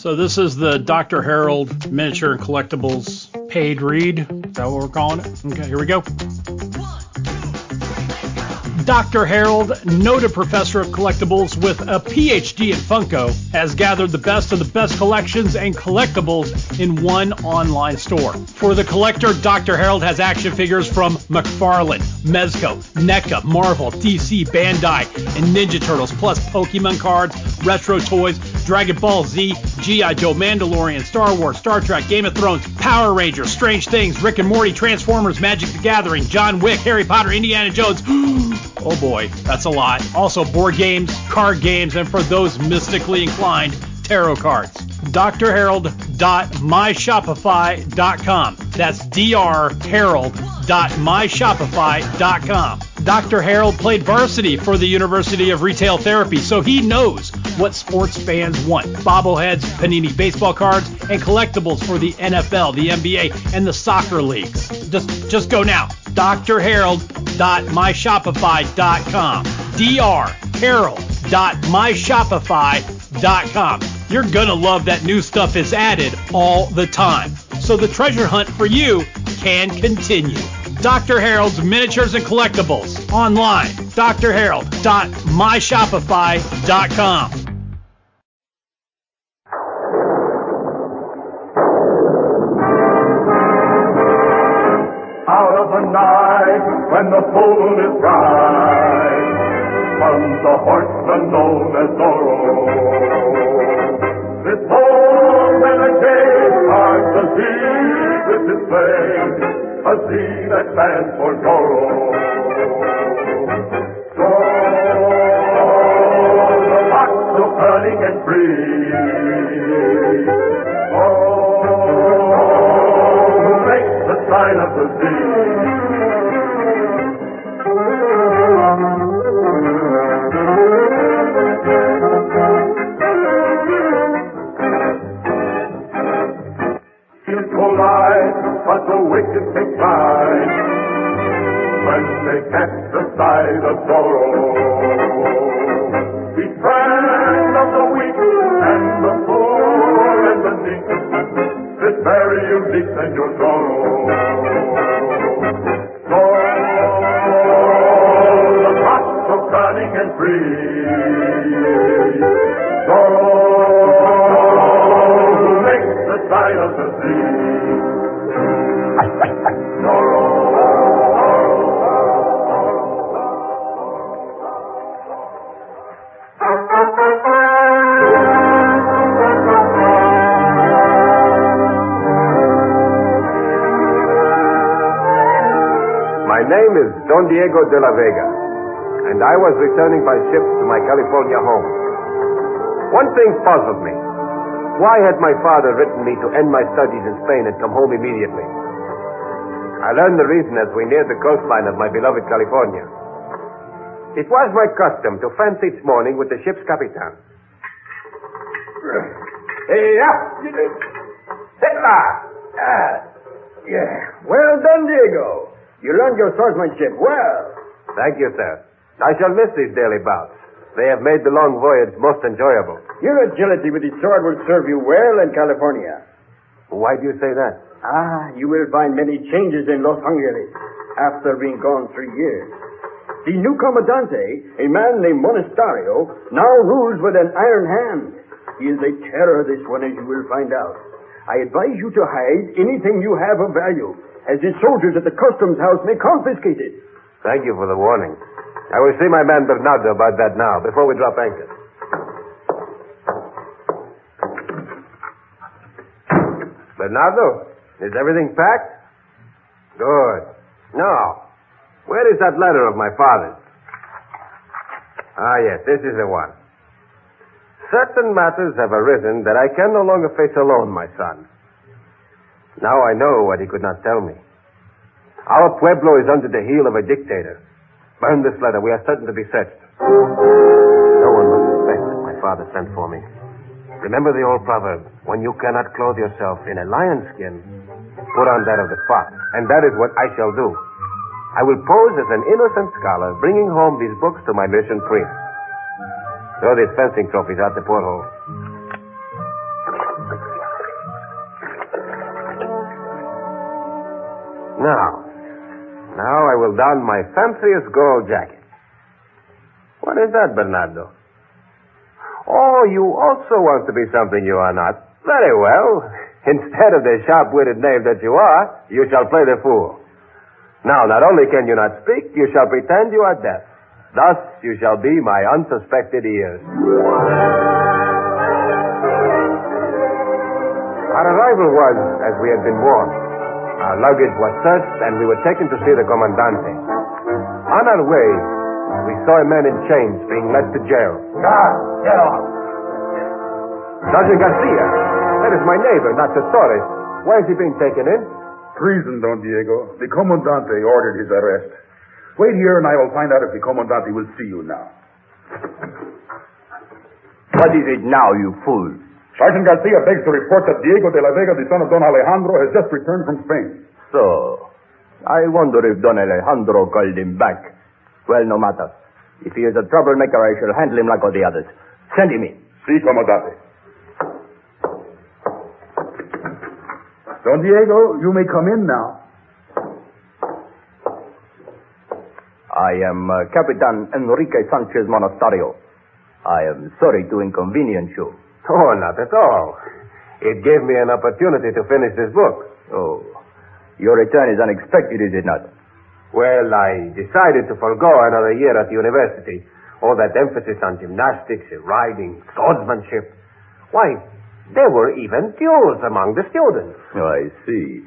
So this is the Dr. Harold miniature and collectibles paid read. Is that what we're calling it? Okay, here we go. Dr. Harold, noted professor of collectibles with a PhD in Funko, has gathered the best of the best collections and collectibles in one online store. For the collector, Dr. Harold has action figures from McFarlane, Mezco, NECA, Marvel, DC, Bandai, and Ninja Turtles, plus Pokemon cards, retro toys, Dragon Ball Z, G.I. Joe, Mandalorian, Star Wars, Star Trek, Game of Thrones, Power Rangers, Strange Things, Rick and Morty, Transformers, Magic the Gathering, John Wick, Harry Potter, Indiana Jones. Oh boy, that's a lot. Also, board games, card games, and for those mystically inclined, tarot cards. drharold.myshopify.com. That's drharold.myshopify.com. Dr. Harold played varsity for the University of Retail Therapy, so he knows what sports fans want. Bobbleheads, Panini baseball cards, and collectibles for the NFL, the NBA, and the soccer leagues. Just just go now. drharold.myshopify.com. drharold.myshopify.com. You're gonna love that new stuff is added all the time. So the treasure hunt for you can continue. Dr. Harold's Miniatures and Collectibles online. drharold.myshopify.com. Out of the night, when the moon is bright, comes a horseman known as Zorro. This bold renegade starts a Z with his a a Z that stands for Zorro. Cunning and free. Oh, who makes the sign of the Z. Don Diego de la Vega, and I was returning by ship to my California home. One thing puzzled me. Why had my father written me to end my studies in Spain and come home immediately? I learned the reason as we neared the coastline of my beloved California. It was my custom to fence each morning with the ship's capitan. Hey, up! Hitler! Ah, yeah. Well done, Diego. You learned your swordsmanship well. Thank you, sir. I shall miss these daily bouts. They have made the long voyage most enjoyable. Your agility with the sword will serve you well in California. Why do you say that? Ah, you will find many changes in Los Angeles after being gone three years. The new comandante, a man named Monastario, now rules with an iron hand. He is a terror, this one, as you will find out. I advise you to hide anything you have of value, as his soldiers at the customs house may confiscate it. Thank you for the warning. I will see my man Bernardo about that now, before we drop anchor. Bernardo, is everything packed? Good. Now, where is that letter of my father's? Ah, yes, this is the one. Certain matters have arisen that I can no longer face alone, my son. Now I know what he could not tell me. Our pueblo is under the heel of a dictator. Burn this letter. We are certain to be searched. No one must suspect that my father sent for me. Remember the old proverb when you cannot clothe yourself in a lion's skin, put on that of the fox. And that is what I shall do. I will pose as an innocent scholar, bringing home these books to my mission priest. Throw these fencing trophies out the porthole. Now, now I will don my fanciest gold jacket. What is that, Bernardo? Oh, you also want to be something you are not. Very well. Instead of the sharp-witted knave that you are, you shall play the fool. Now, not only can you not speak, you shall pretend you are deaf. Thus, you shall be my unsuspected ears. Our arrival was as we had been warned. Our luggage was searched, and we were taken to see the Comandante. On our way, we saw a man in chains being led to jail. Guard, get off. Sergeant Garcia, that is my neighbor, Nacho Torres. Why is he being taken in? Treason, Don Diego. The Comandante ordered his arrest. Wait here and I will find out if the Comandante will see you now. What is it now, you fool? Sergeant Garcia begs to report that Diego de la Vega, the son of Don Alejandro, has just returned from Spain. So, I wonder if Don Alejandro called him back. Well, no matter. If he is a troublemaker, I shall handle him like all the others. Send him in. Si, Comandante. Don Diego, you may come in now. I am uh, Capitan Enrique Sanchez Monastario. I am sorry to inconvenience you. Oh, not at all. It gave me an opportunity to finish this book. Oh, your return is unexpected, is it not? Well, I decided to forego another year at the university. All that emphasis on gymnastics, riding, swordsmanship. Why, there were even duels among the students. Oh, I see.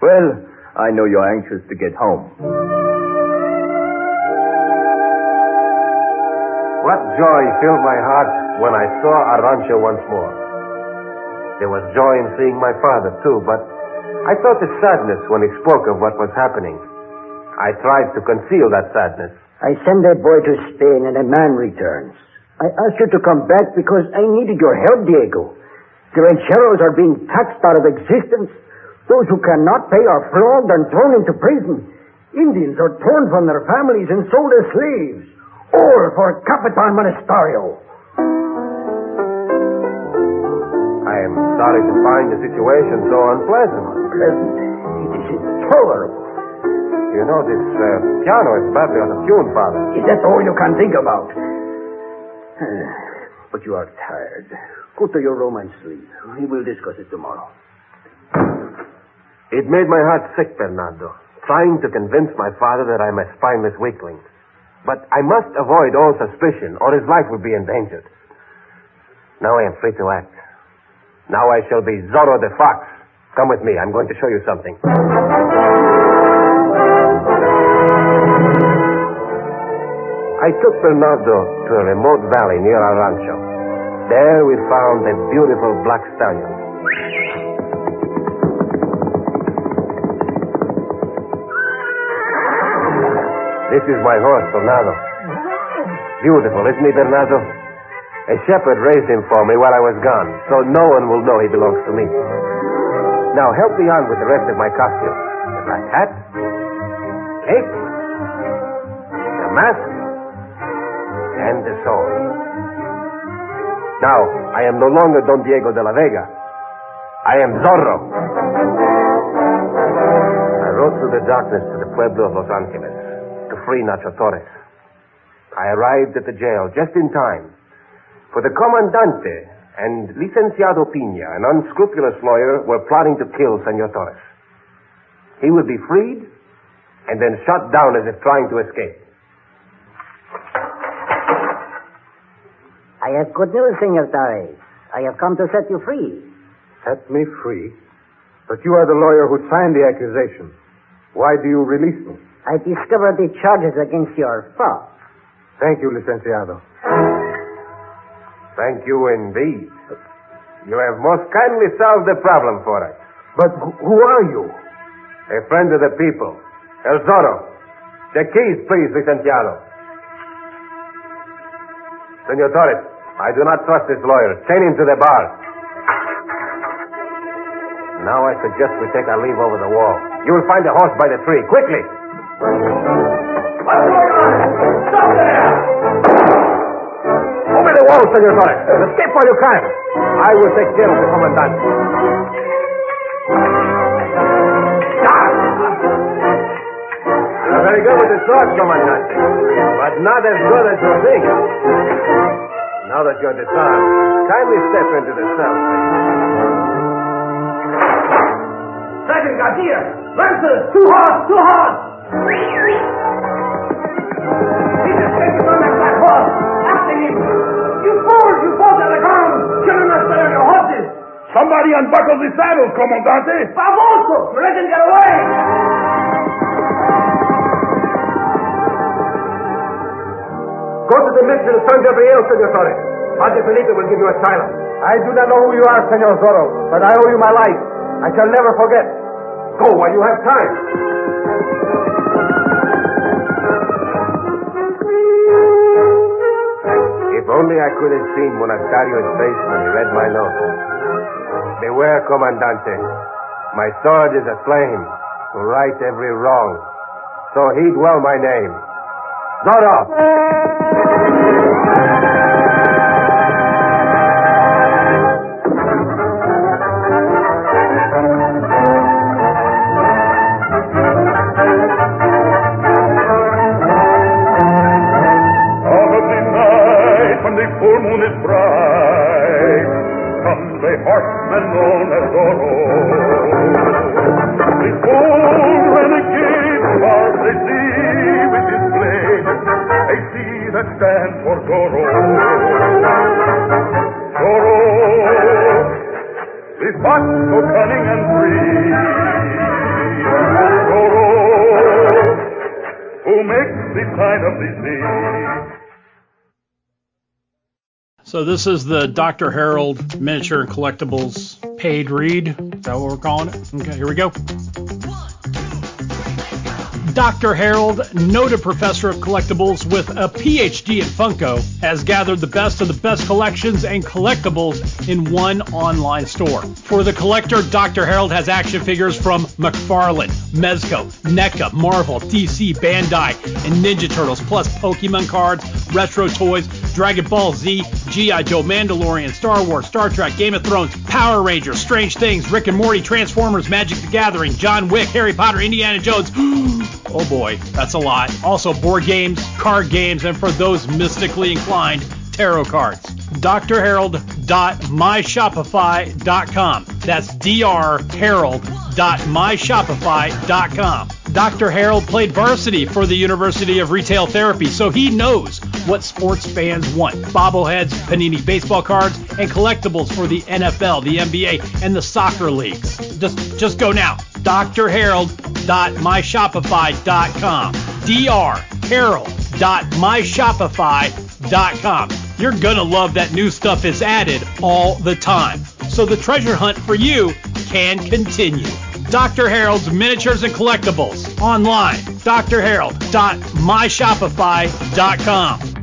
Well, I know you're anxious to get home. What joy filled my heart when I saw Arancho once more. There was joy in seeing my father, too, but I felt a sadness when he spoke of what was happening. I tried to conceal that sadness. I send that boy to Spain and a man returns. I asked you to come back because I needed your help, Diego. The rancheros are being taxed out of existence. Those who cannot pay are flogged and thrown into prison. Indians are torn from their families and sold as slaves. All for Capitan Monastario. I am sorry to find the situation so unpleasant. Pleasant. It is intolerable. You know, this uh, piano is badly out of tune, Father. Is that all you can think about? But you are tired. Go to your room and sleep. We will discuss it tomorrow. It made my heart sick, Bernardo, trying to convince my father that I'm a spineless weakling. But I must avoid all suspicion, or his life would be endangered. Now I am free to act. Now I shall be Zorro the Fox. Come with me. I'm going to show you something. I took Bernardo to a remote valley near our rancho. There we found a beautiful black stallion. This is my horse, Bernardo. Beautiful, isn't he, Bernardo? A shepherd raised him for me while I was gone, so no one will know he belongs to me. Now help me on with the rest of my costume. The hat, cape, the mask, and the sword. Now, I am no longer Don Diego de la Vega. I am Zorro. I rode through the darkness to the pueblo of Los Angeles to free Nacho Torres. I arrived at the jail just in time, for the comandante and Licenciado Pina, an unscrupulous lawyer, were plotting to kill Senor Torres. He would be freed and then shot down as if trying to escape. I have good news, Senor Torres. I have come to set you free. Set me free? But you are the lawyer who signed the accusation. Why do you release me? I discovered the charges against your father. Thank you, Licenciado. Thank you indeed. You have most kindly solved the problem for us. But who are you? A friend of the people. El Zorro. The keys, please, Licenciado. Senor Torres, I do not trust this lawyer. Chain him to the bar. Now I suggest we take our leave over the wall. You will find a horse by the tree. Quickly! What's going on? Stop there! Over the wall, Senor Torres. Escape while you can. I will take care of the commandant. very good with the sword, Comandante. But not as good as you think. Now that you're disarmed, kindly step into the cell. Sergeant Garcia! Lancers! Too hard! Too hard! He's escaping on that black horse! Ground! Killing us there on your horses! Somebody unbuckle the saddles, Comandante. Famoso! You let him get away! Go to the mission of San Gabriel, Senor Torres. Padre Felipe will give you asylum. I do not know who you are, Senor Zorro, but I owe you my life. I shall never forget. Go while you have time. Only I could have seen Monastario's face when he read my note. Beware, Comandante. My sword is aflame to right every wrong. So heed well my name. Zorro! So cunning and free. Who makes the sign of the sea. So this is the Dr. Harold miniature and collectibles paid read. Is that what we're calling it? Okay, here we go. Dr. Harold, noted professor of collectibles with a PhD in Funko, has gathered the best of the best collections and collectibles in one online store. For the collector, Dr. Harold has action figures from McFarlane, Mezco, NECA, Marvel, DC, Bandai, and Ninja Turtles, plus Pokemon cards, retro toys, Dragon Ball Z, G.I. Joe, Mandalorian, Star Wars, Star Trek, Game of Thrones, Power Rangers, Strange Things, Rick and Morty, Transformers, Magic the Gathering, John Wick, Harry Potter, Indiana Jones. oh boy, that's a lot. Also, board games, card games, and for those mystically inclined, tarot cards. drharold.myshopify.com. That's drharold.myshopify.com. Dr. Harold played varsity for the University of Retail Therapy, so he knows what sports fans want. Bobbleheads, Panini baseball cards, and collectibles for the NFL, the NBA, and the soccer leagues. Just just go now. drharold.myshopify.com. drharold.myshopify.com. You're gonna love that new stuff is added all the time. So the treasure hunt for you can continue. Dr. Harold's Miniatures and Collectibles online. drharold.myshopify.com.